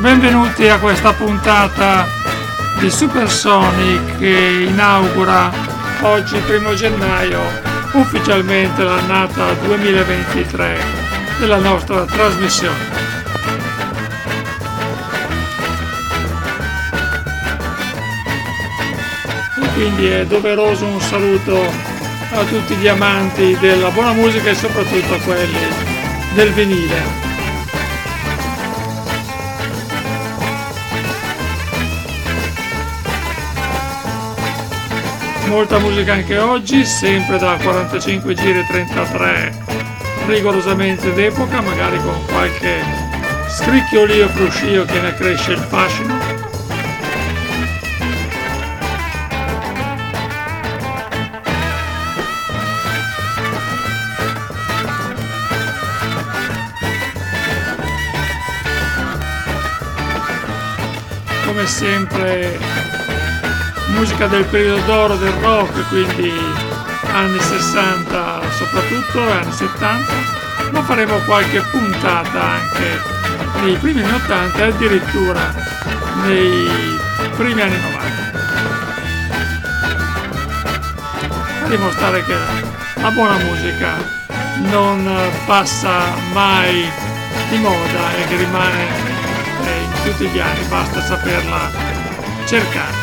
benvenuti a questa puntata di Supersonic che inaugura oggi, primo gennaio, ufficialmente l'annata 2023 della nostra trasmissione. E quindi è doveroso un saluto a tutti gli amanti della buona musica e soprattutto a quelli del vinile. Molta musica anche oggi, sempre da 45 giri 33, rigorosamente d'epoca, magari con qualche scricchiolio fruscio che ne accresce il fascino. Come sempre musica del periodo d'oro del rock, quindi anni 60 soprattutto, anni 70, ma faremo qualche puntata anche nei primi anni 80 e addirittura nei primi anni 90. A dimostrare che la buona musica non passa mai di moda e che rimane eh, in tutti gli anni, basta saperla cercare.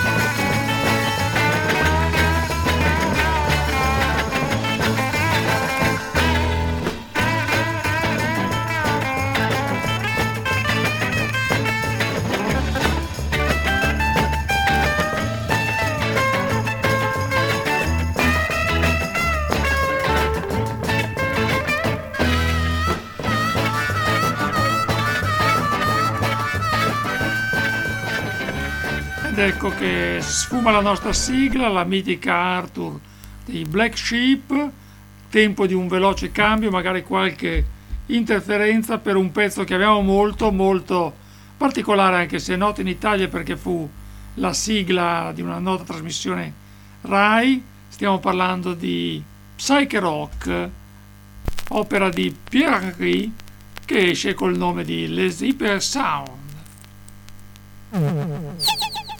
Ecco che sfuma la nostra sigla, la mitica Arthur dei Black Sheep, tempo di un veloce cambio, magari qualche interferenza per un pezzo che abbiamo molto molto particolare anche se noto in Italia perché fu la sigla di una nota trasmissione RAI, stiamo parlando di Psyche Rock, opera di Pierre Henry che esce col nome di Les Hyper Sound.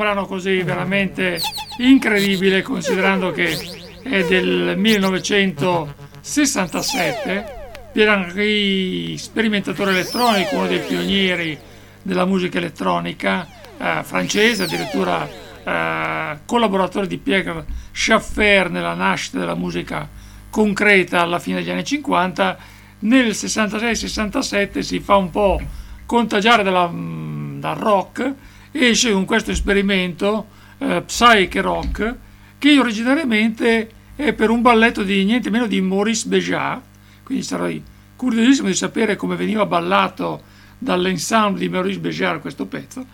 brano così veramente incredibile considerando che è del 1967. Pierre Henry, sperimentatore elettronico, uno dei pionieri della musica elettronica eh, francese, addirittura eh, collaboratore di Pierre Schaffer nella nascita della musica concreta alla fine degli anni 50. Nel 66-67 si fa un po' contagiare dalla, mm, dal rock esce con questo esperimento eh, psyche rock che originariamente è per un balletto di niente meno di Maurice Béjart. Quindi sarei curiosissimo di sapere come veniva ballato dall'ensemble di Maurice Béjart questo pezzo,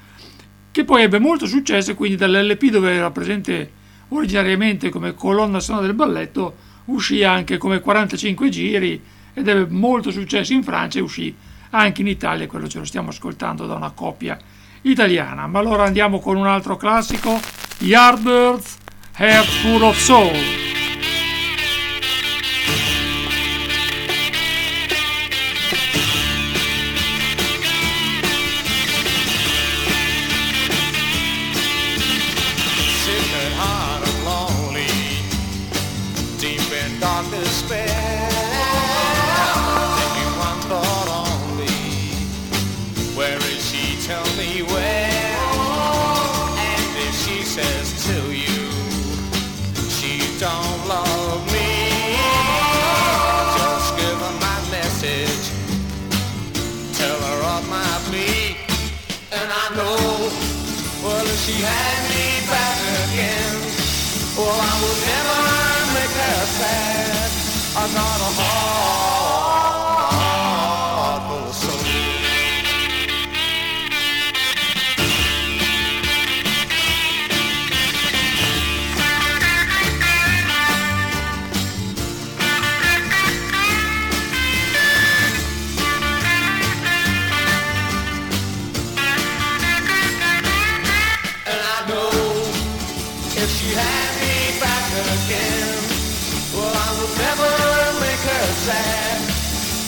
che poi ebbe molto successo quindi dall'LP dove era presente originariamente come colonna sonora del balletto uscì anche come 45 giri ed ebbe molto successo in Francia e uscì anche in Italia, quello ce lo stiamo ascoltando da una coppia italiana. Ma allora andiamo con un altro classico, Yardbirds, Heart Full of Soul.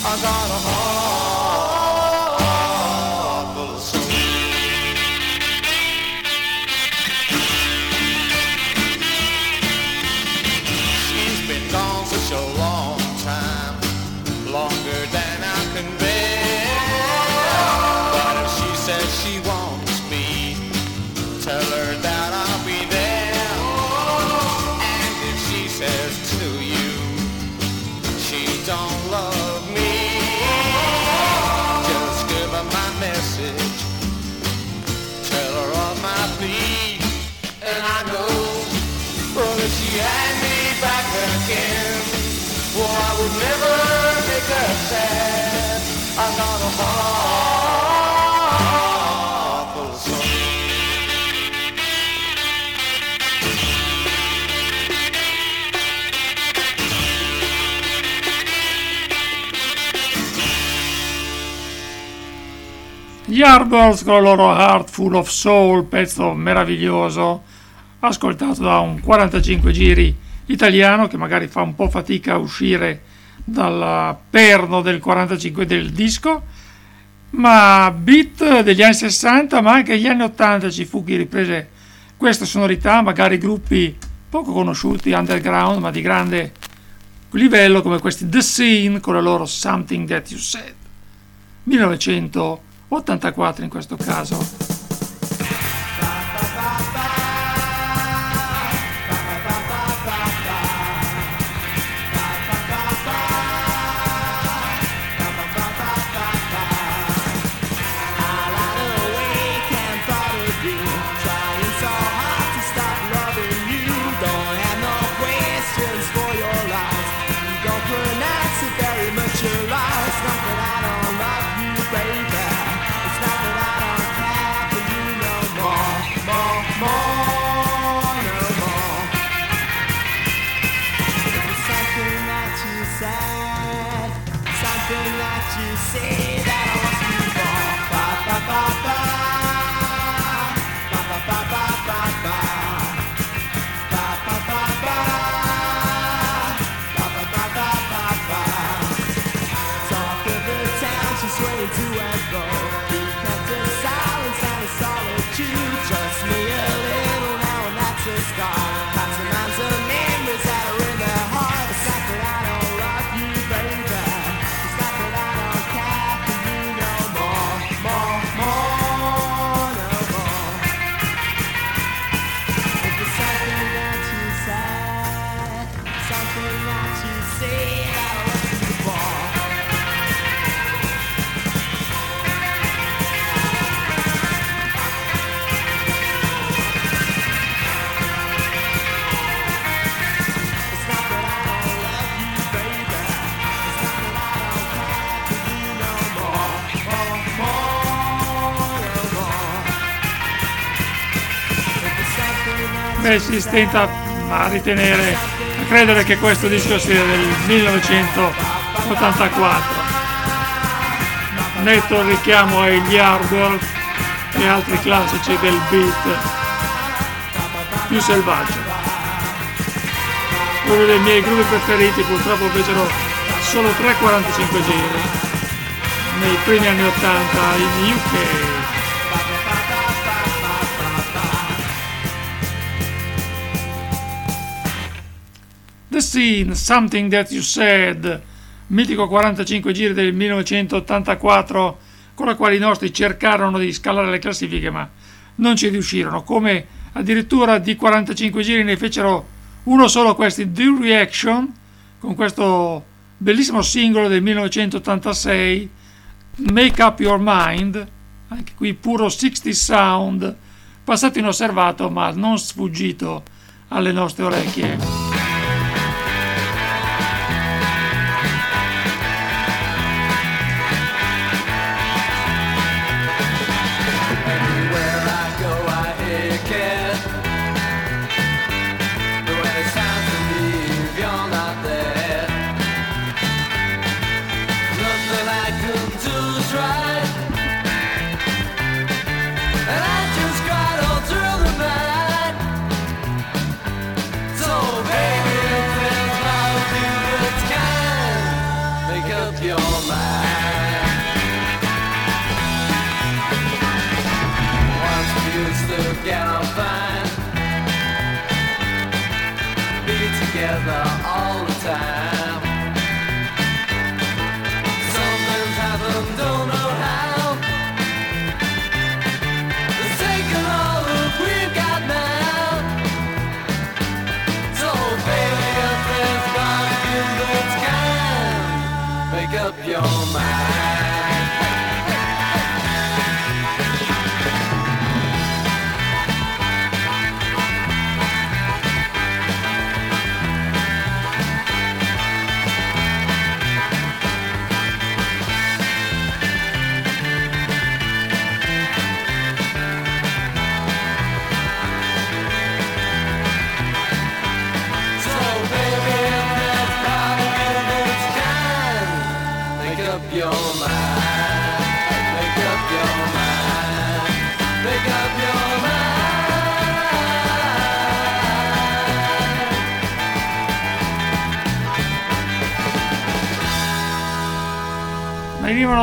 I got a heart. Arbors con la loro Heart Full of Soul, pezzo meraviglioso, ascoltato da un 45 giri italiano che magari fa un po' fatica a uscire dal perno del 45 del disco, ma beat degli anni 60, ma anche degli anni 80 ci fu chi riprese queste sonorità, magari gruppi poco conosciuti, underground, ma di grande livello come questi The Scene con la loro Something That You Said. 1900 84 in questo caso. Beh si stenta a ritenere, a credere che questo disco sia del 1984. Netto richiamo agli hardware e altri classici del beat più selvaggio. Uno dei miei gruppi preferiti purtroppo fecero solo 3,45 giri nei primi anni 80 in UK. The Scene, Something That You Said, mitico 45 giri del 1984 con la quale i nostri cercarono di scalare le classifiche ma non ci riuscirono, come addirittura di 45 giri ne fecero uno solo questi The Reaction con questo bellissimo singolo del 1986 Make Up Your Mind anche qui puro 60 sound passato inosservato ma non sfuggito alle nostre orecchie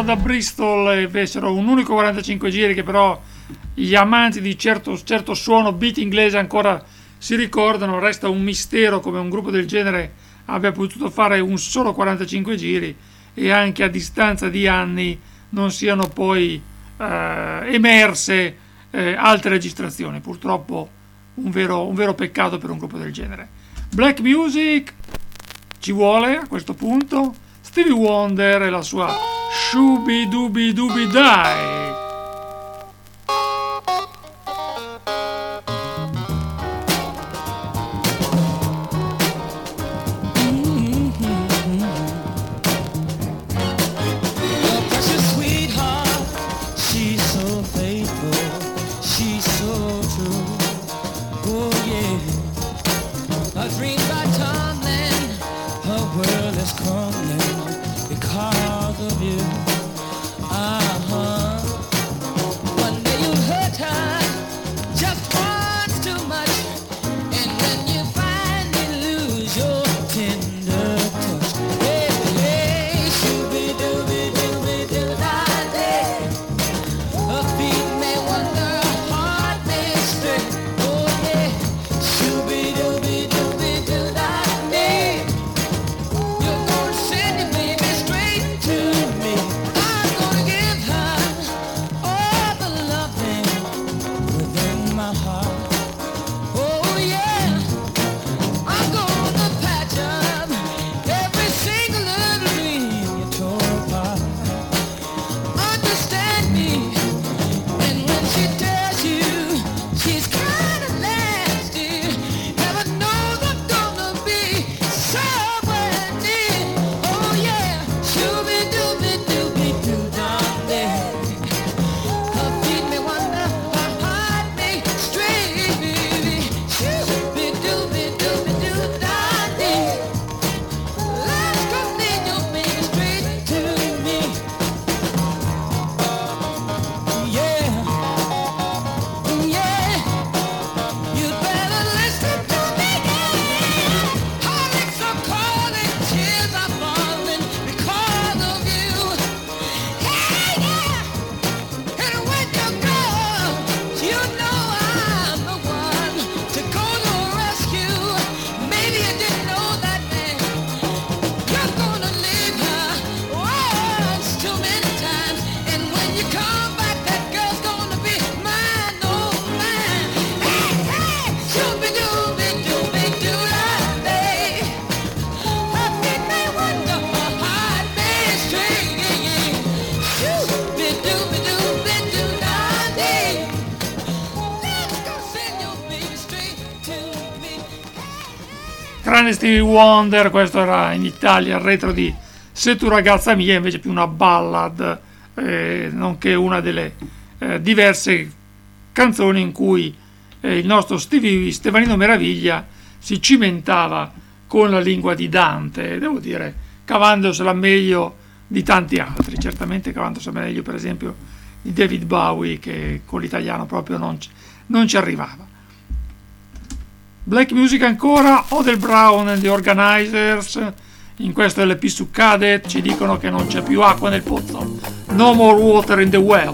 da Bristol e fecero un unico 45 giri che però gli amanti di certo, certo suono beat inglese ancora si ricordano, resta un mistero come un gruppo del genere abbia potuto fare un solo 45 giri e anche a distanza di anni non siano poi eh, emerse eh, altre registrazioni. Purtroppo un vero, un vero peccato per un gruppo del genere. Black Music ci vuole a questo punto. Stevie Wonder e la sua Shooby Dooby Tranne Stevie Wonder, questo era in Italia il retro di Se tu ragazza mia, invece più una ballad, eh, nonché una delle eh, diverse canzoni in cui eh, il nostro Stevie, Stefanino Meraviglia si cimentava con la lingua di Dante, devo dire, cavandosela meglio di tanti altri, certamente cavandosela meglio per esempio di David Bowie che con l'italiano proprio non, non ci arrivava. Black Music ancora, Odell Brown and the Organizers, in questo LP su Cadet ci dicono che non c'è più acqua nel pozzo. No more water in the well.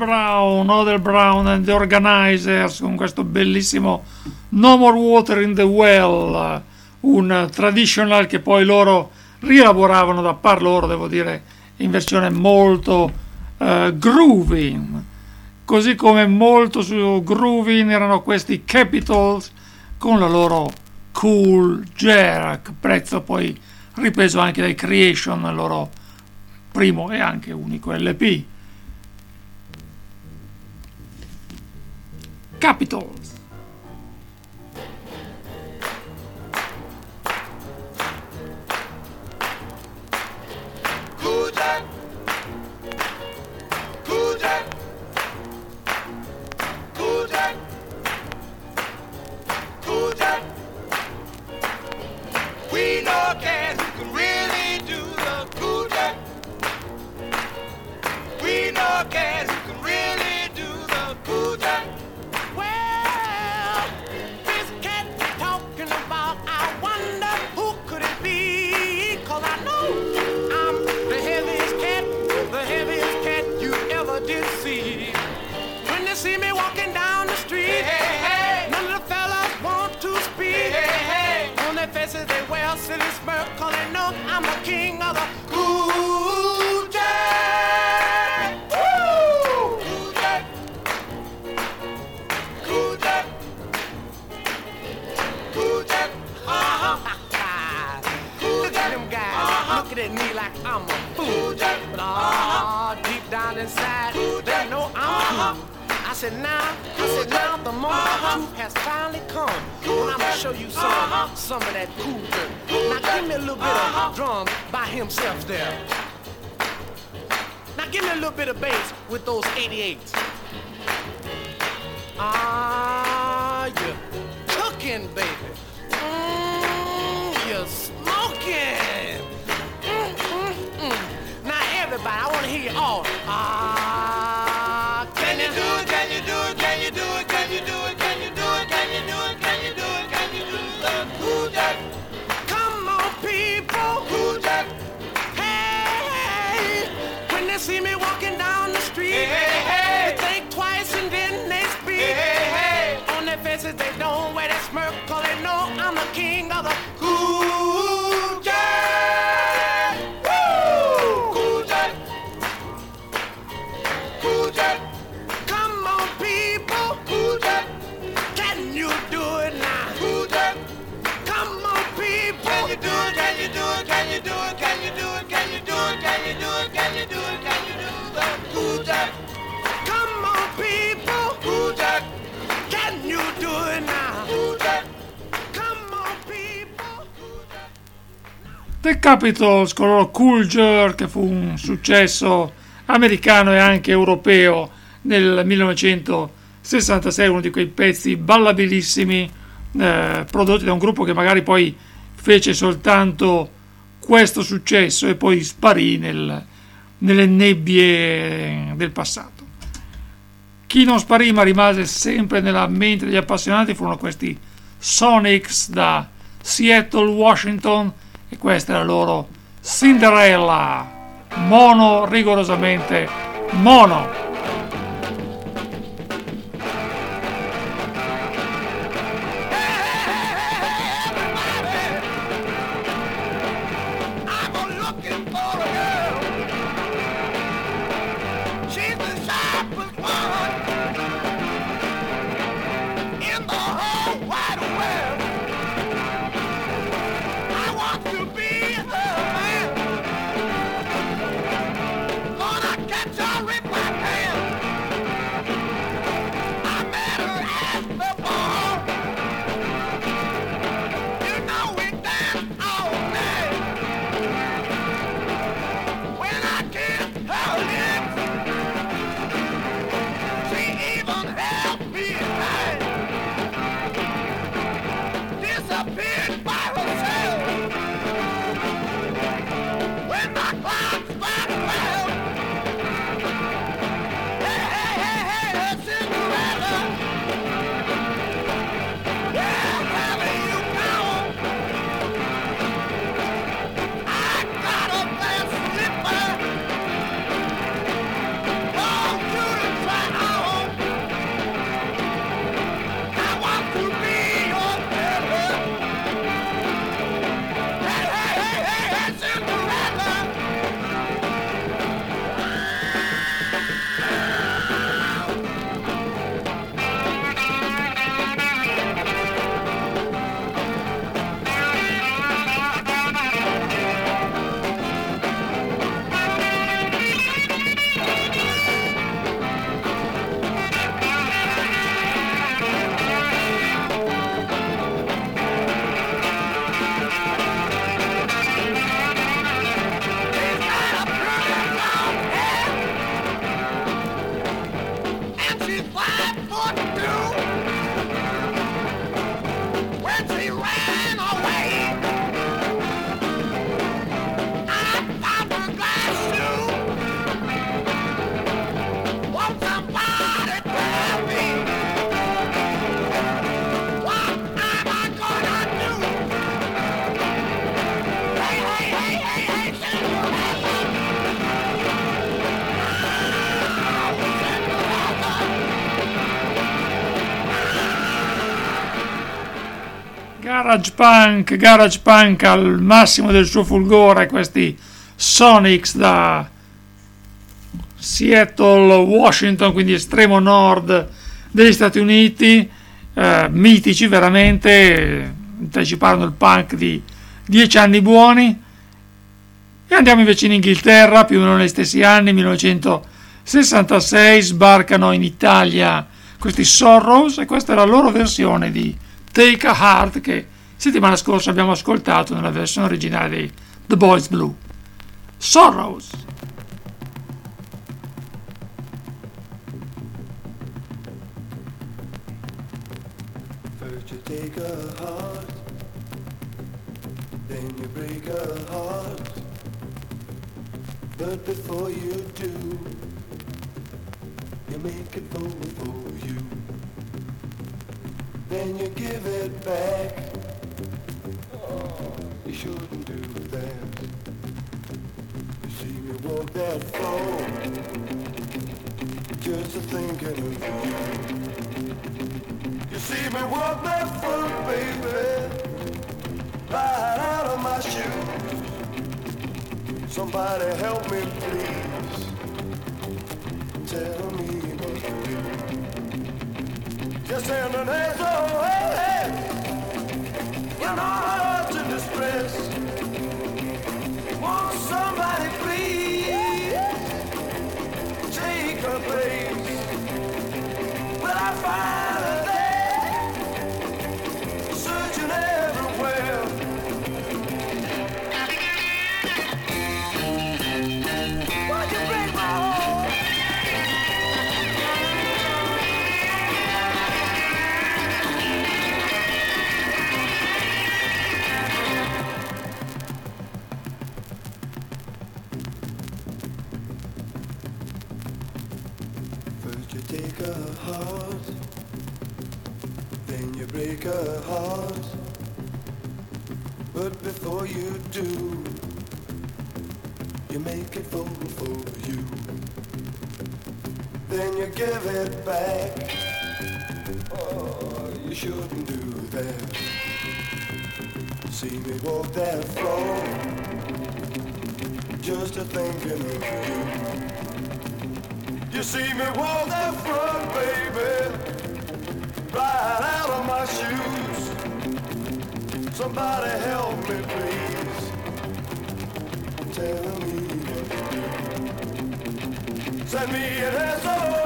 Brown, Odell Brown and the Organizers con questo bellissimo No More Water in the Well, un traditional che poi loro rielaboravano da par loro, devo dire, in versione molto uh, grooving. Così come molto su grooving erano questi Capitals con la loro Cool Jack, prezzo poi ripreso anche dai Creation, il loro primo e anche unico LP. Capitals. Said now, I said now the moment has finally come. And I'm gonna show you some, some of that cool dirt. Now give me a little bit of drum by himself there. Now give me a little bit of bass with those 88s. Ah, you're cooking, baby. Mm, you're smoking. Mm, mm, mm. Now everybody, I want to hear you all. Ah, faces, they don't wear that smirk, cause they know I'm the king of the The Capitals con loro Jar che fu un successo americano e anche europeo nel 1966, uno di quei pezzi ballabilissimi eh, prodotti da un gruppo che magari poi fece soltanto questo successo e poi sparì nel- nelle nebbie del passato. Chi non sparì ma rimase sempre nella mente degli appassionati furono questi Sonics da Seattle, Washington e questa è la loro Cinderella, mono rigorosamente mono. I want Garage Punk, Garage Punk al massimo del suo fulgore, questi Sonics da Seattle, Washington, quindi estremo nord degli Stati Uniti, eh, mitici veramente, anticiparono il punk di dieci anni buoni. E andiamo invece in Inghilterra, più o meno negli stessi anni, 1966, sbarcano in Italia questi Sorrows e questa è la loro versione di Take a Heart che settimana scorsa abbiamo ascoltato nella versione originale dei The Boys Blue. Sorrows. But before you do, you make it for you. Then you give it back. Oh, you shouldn't do that. You see me walk that floor, just a thinking of you. You see me walk that foot, baby, right out of my shoes. Somebody help me, please. Tell me what to do. Just send an SOS. You know heart's in distress. Won't somebody please You see me walk that front, baby, right out of my shoes. Somebody help me, please. Tell me what to do. Send me an SOS.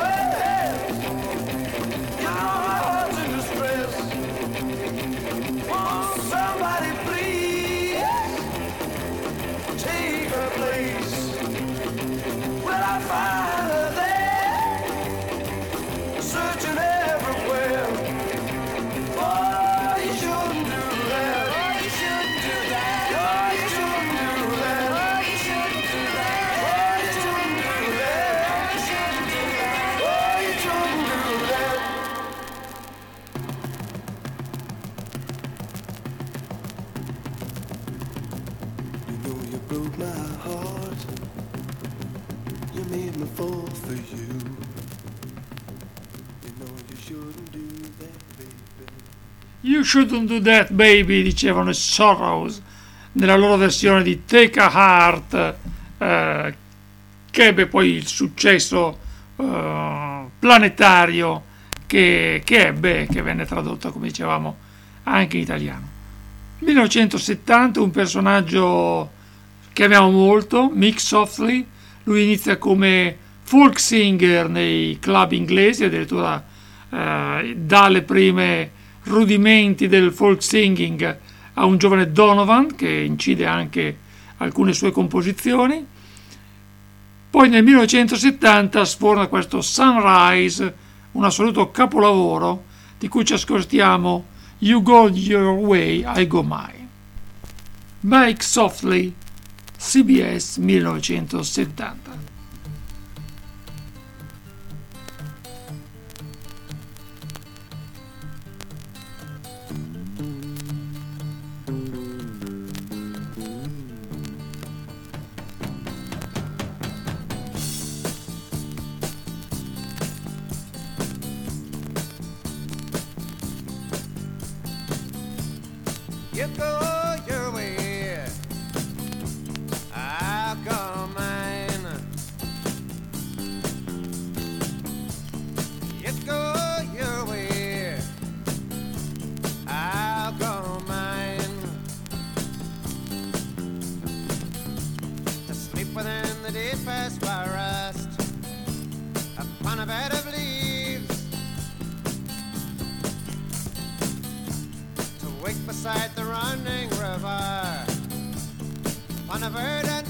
Broke my heart. You made me fall for you. You know you shouldn't do that, baby. You shouldn't do that baby, dicevano i Sorrows nella loro versione di Take a Heart, eh, che ebbe poi il successo eh, planetario che, che ebbe, che venne tradotto, come dicevamo, anche in italiano. 1970 un personaggio che amiamo molto, Mick Softly, lui inizia come folk singer nei club inglesi, addirittura eh, dà le prime rudimenti del folk singing a un giovane Donovan che incide anche alcune sue composizioni. Poi nel 1970 sforna questo Sunrise, un assoluto capolavoro di cui ci ascoltiamo You Go Your Way, I Go Mine. Mike Softly, CBS 1970. Beside the running river. On a verdant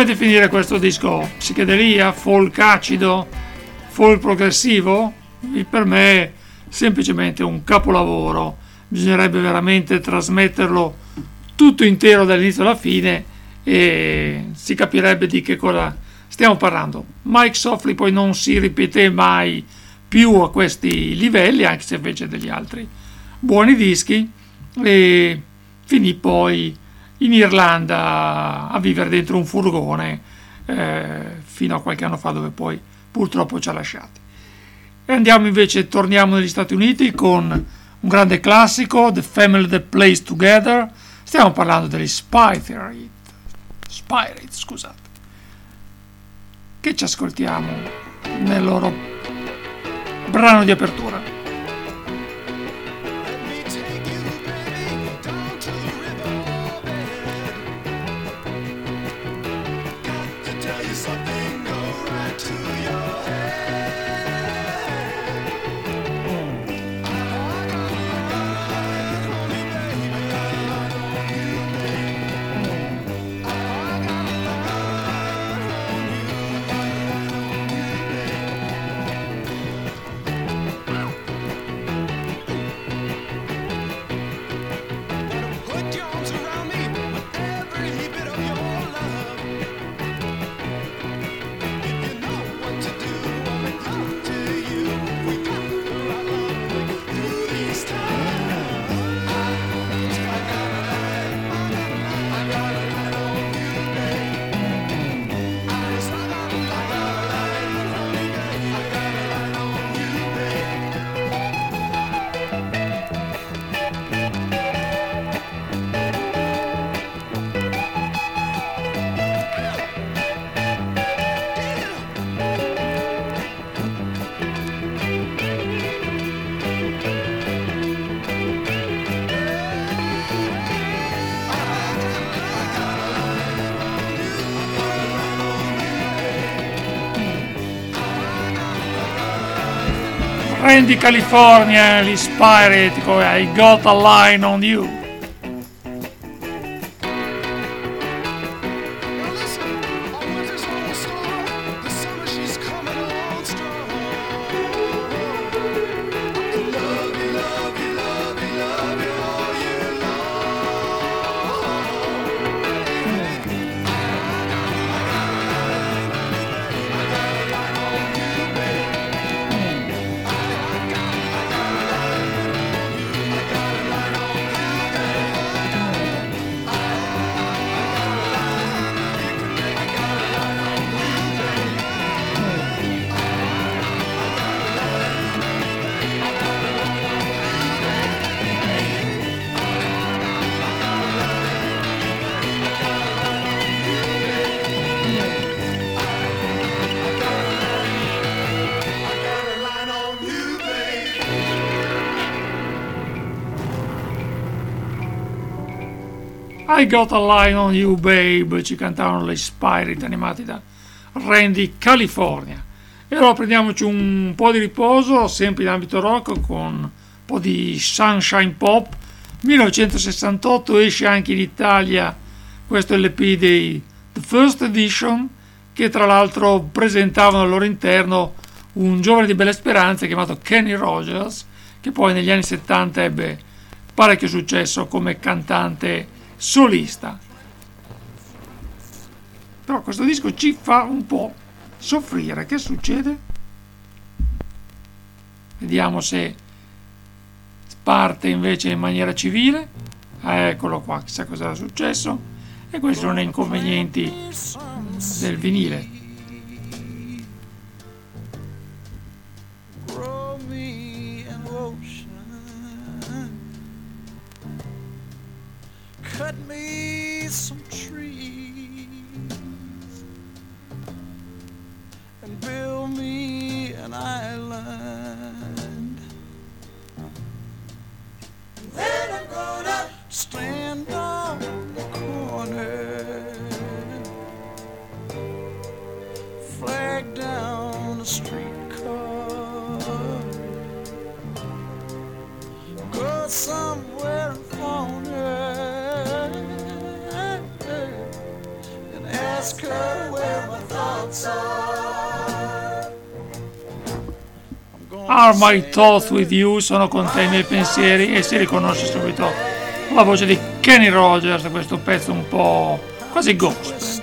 Come definire questo disco? Psichedelia? Folk acido? Folk progressivo? Per me è semplicemente un capolavoro. Bisognerebbe veramente trasmetterlo tutto intero dall'inizio alla fine e si capirebbe di che cosa stiamo parlando. Mike Softly poi non si ripeté mai più a questi livelli, anche se fece degli altri buoni dischi e finì poi in Irlanda a vivere dentro un furgone eh, fino a qualche anno fa dove poi purtroppo ci ha lasciati. E andiamo invece, torniamo negli Stati Uniti con un grande classico, The Family That Plays Together. Stiamo parlando degli Spirit, scusate, che ci ascoltiamo nel loro brano di apertura. Randy California, gli Spirit I Got a Line on You. I Got a Line on You Babe, ci cantavano le Spirit animati da Randy California. E allora prendiamoci un po' di riposo, sempre in ambito rock, con un po' di Sunshine Pop. 1968 esce anche in Italia questo LP dei The First Edition, che tra l'altro presentavano al loro interno un giovane di belle speranze chiamato Kenny Rogers, che poi negli anni 70 ebbe parecchio successo come cantante solista. Però questo disco ci fa un po' soffrire. Che succede? Vediamo se parte invece in maniera civile. Ah, eccolo qua, chissà cosa era successo. E questi sono gli inconvenienti del vinile. Cut me some trees and build me an island. Then I'm gonna stand are. My thoughts with you? Sono con te i miei pensieri e si riconosce subito la voce di Kenny Rogers, questo pezzo un po' quasi ghost.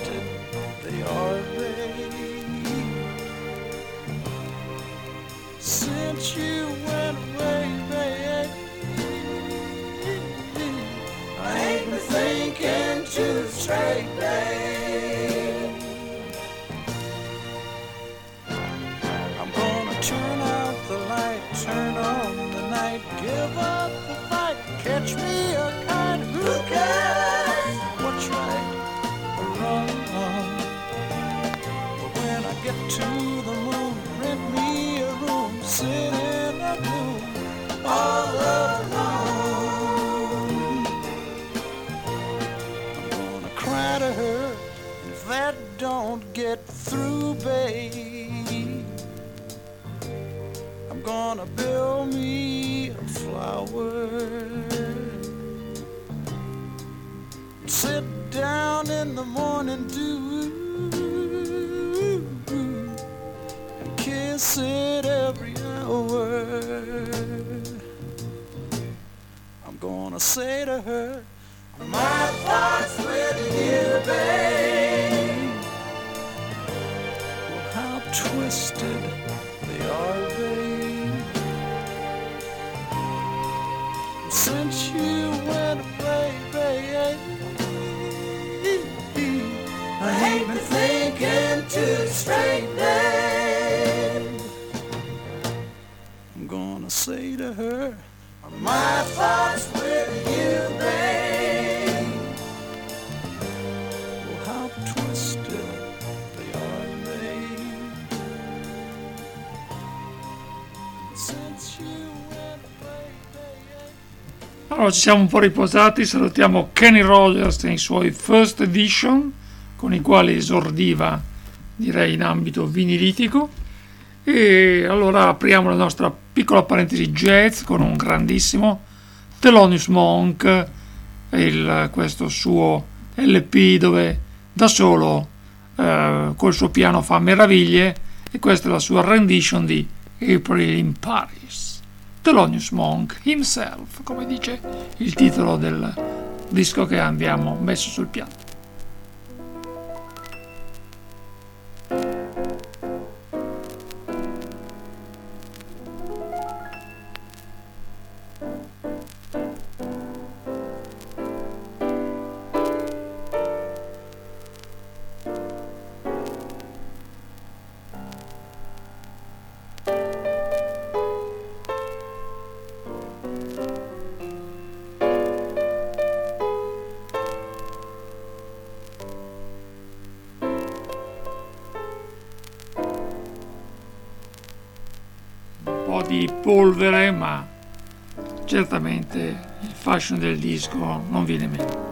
Since you went away, babe, I ain't been thinking too straight, babe. I'm gonna say to her, My thoughts Allora ci siamo un po' riposati, salutiamo Kenny Rogers nei suoi first edition con i quali esordiva direi in ambito vinilitico E allora apriamo la nostra piccola parentesi jazz con un grandissimo Thelonious Monk, il- questo suo LP dove da solo eh, col suo piano fa meraviglie e questa è la sua rendition di April in Paris. Thelonious Monk himself, come dice il titolo del disco che abbiamo messo sul piano. Fashion del disco non viene meno.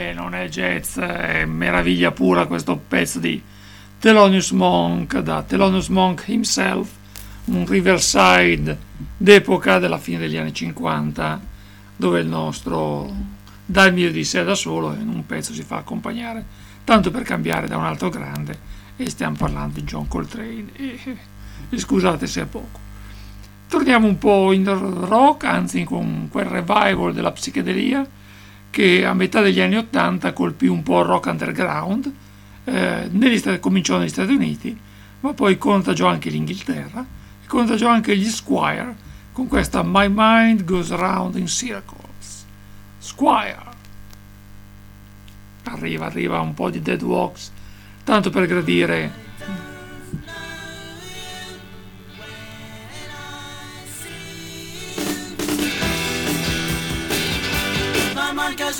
Beh, non è jazz, è meraviglia pura questo pezzo di Thelonious Monk, da Thelonious Monk himself, un Riverside d'epoca della fine degli anni 50, dove il nostro dà il meglio di sé da solo e in un pezzo si fa accompagnare, tanto per cambiare da un altro grande, e stiamo parlando di John Coltrane, e, e scusate se è poco. Torniamo un po' in rock, anzi con quel revival della psichedelia, che a metà degli anni 80 colpì un po' il rock underground, eh, Stati- cominciò negli Stati Uniti, ma poi contagiò anche l'Inghilterra e contagiò anche gli Squire con questa My Mind Goes Round in Circles. Squire. Arriva, arriva un po' di Dead Walks, tanto per gradire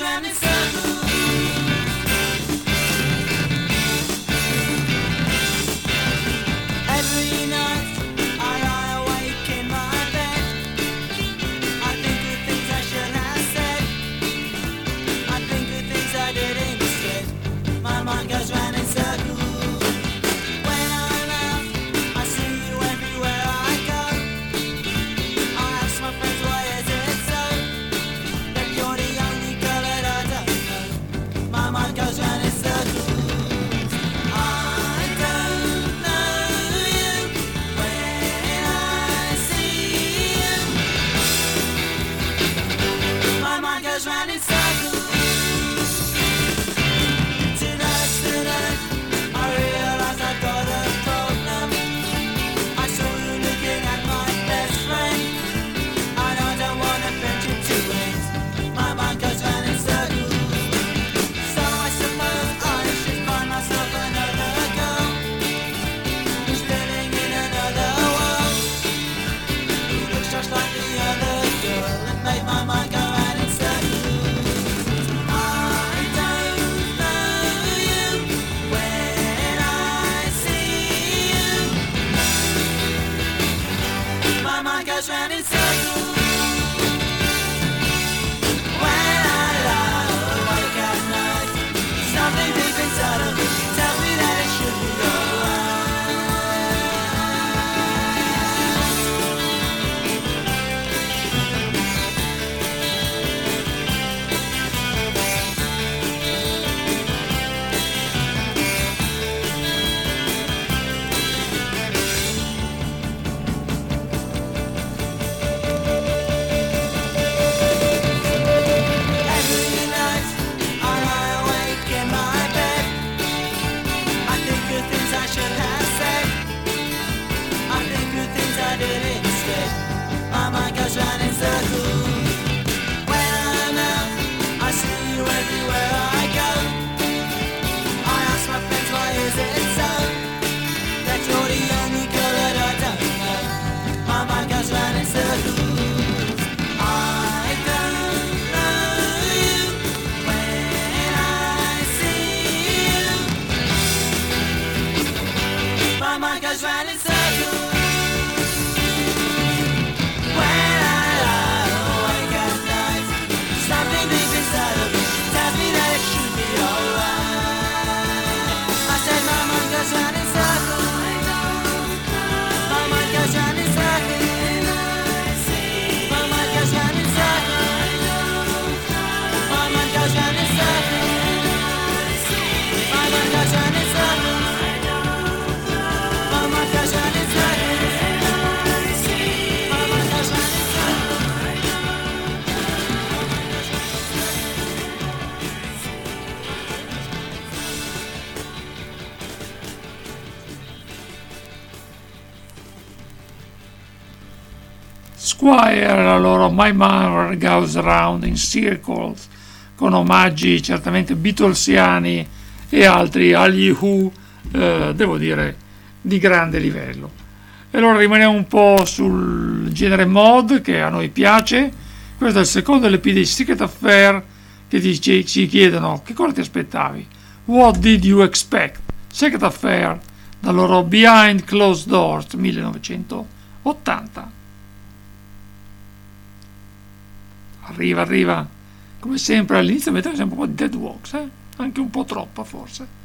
trying to Squire loro My Mother Goes Round in Circles, con omaggi certamente Beatlesiani e altri agli Who, eh, devo dire, di grande livello. E allora rimaniamo un po' sul genere mod che a noi piace. Questo è il secondo LP di Secret Affair che ti, ci, ci chiedono che cosa ti aspettavi. What did you expect? Secret Affair dal loro Behind Closed Doors 1980. Arriva, arriva. Come sempre all'inizio mettono sempre un po' di dead walks, eh? anche un po' troppa forse.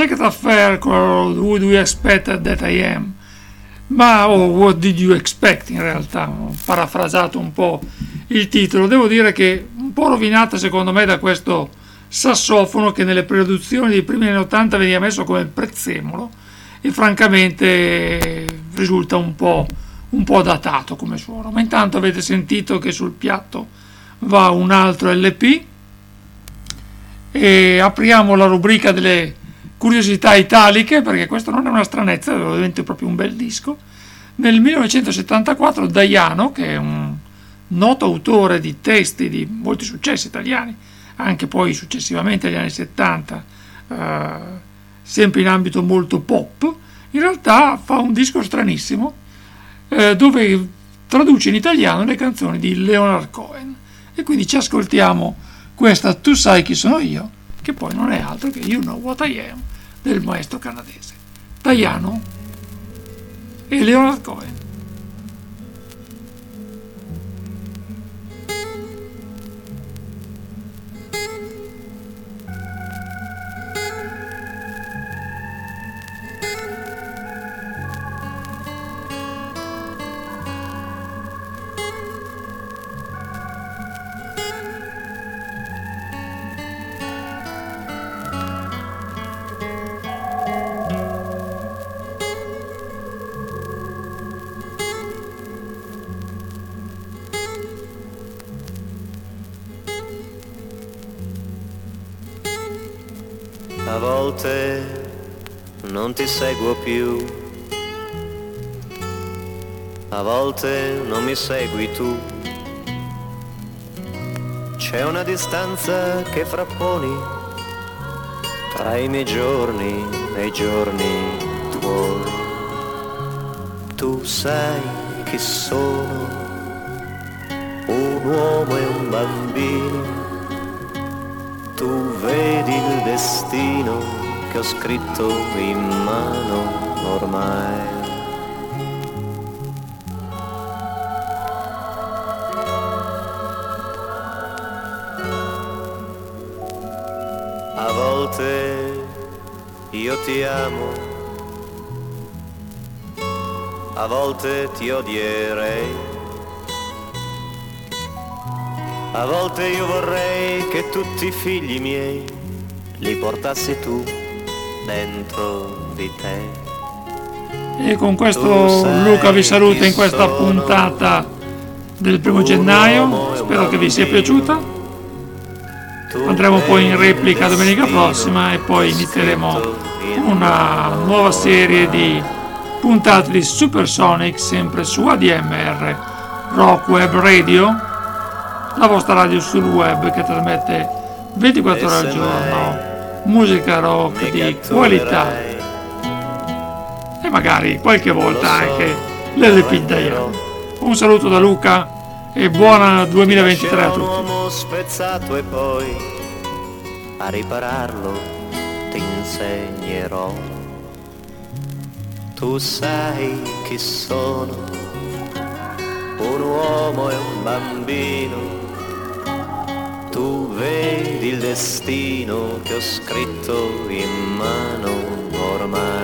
Secret Affair con Who Do You Expect That I Am? Ma o What Did You Expect in realtà, ho parafrasato un po' il titolo. Devo dire che un po' rovinata secondo me da questo sassofono che nelle produzioni dei primi anni 80 veniva messo come prezzemolo e francamente risulta un po', un po' datato come suono. Ma intanto avete sentito che sul piatto va un altro LP e apriamo la rubrica delle curiosità italiche perché questo non è una stranezza, è proprio un bel disco. Nel 1974 Daiano, che è un noto autore di testi di molti successi italiani, anche poi successivamente negli anni 70, eh, sempre in ambito molto pop, in realtà fa un disco stranissimo eh, dove traduce in italiano le canzoni di Leonard Cohen. E quindi ci ascoltiamo questa Tu sai chi sono io, che poi non è altro che You Know What I Am del maestro canadese. Diano e Leonard Cohen. Volte non mi segui tu. C'è una distanza che frapponi tra i miei giorni e i giorni tuoi. Tu sai chi sono, un uomo e un bambino. Tu vedi il destino che ho scritto in mano ormai. Io ti amo, a volte ti odierei, a volte io vorrei che tutti i figli miei li portassi tu dentro di te. E con questo Luca vi saluta in questa puntata del primo gennaio. Spero che vi sia piaciuta. Andremo poi in replica domenica prossima e poi inizieremo una nuova serie di puntate di Supersonic sempre su ADMR Rock Web Radio, la vostra radio sul web che trasmette 24 ore al giorno. Musica rock di qualità. E magari qualche volta anche l'LP italiano. Un saluto da Luca e buona 2023 a C'era un tutti. uomo spezzato e poi a ripararlo ti insegnerò. Tu sai chi sono, un uomo e un bambino. Tu vedi il destino che ho scritto in mano ormai.